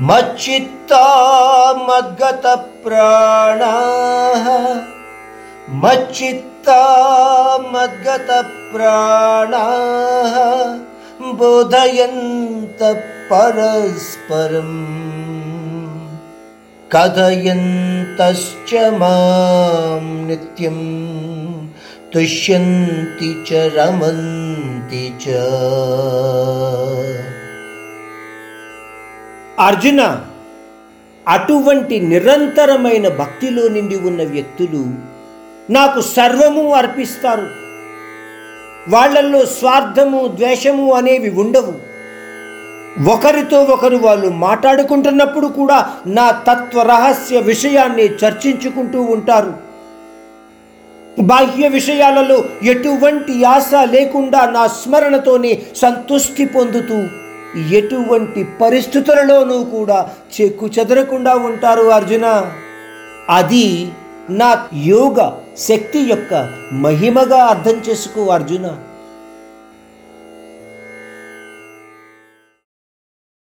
मच्चित्ता मद्गतप्राणाः। मच्चित्ता मद्गतप्राणाः बोधयन्त परस्परम्। कथयन्तश्च मां नित्यं तुष्यन्ति च रमन्ति च। అర్జున అటువంటి నిరంతరమైన భక్తిలో నిండి ఉన్న వ్యక్తులు నాకు సర్వము అర్పిస్తారు. వాళ్ళల్లో స్వార్థము ద్వేషము అనేవి ఉండవు. ఒకరితో ఒకరు వాళ్ళు మాట్లాడుకుంటున్నప్పుడు కూడా నా తత్వ రహస్య విషయాన్ని చర్చించుకుంటూ ఉంటారు. బాహ్య విషయాలలో ఎటువంటి ఆశ లేకుండా నా స్మరణతోనే సంతుష్టి పొందుతూ ఎటువంటి పరిస్థితులలోనూ కూడా చెక్కు చెదరకుండా ఉంటారు అర్జున? అది నా యోగ శక్తి యొక్క మహిమగా అర్థం చేసుకో అర్జున.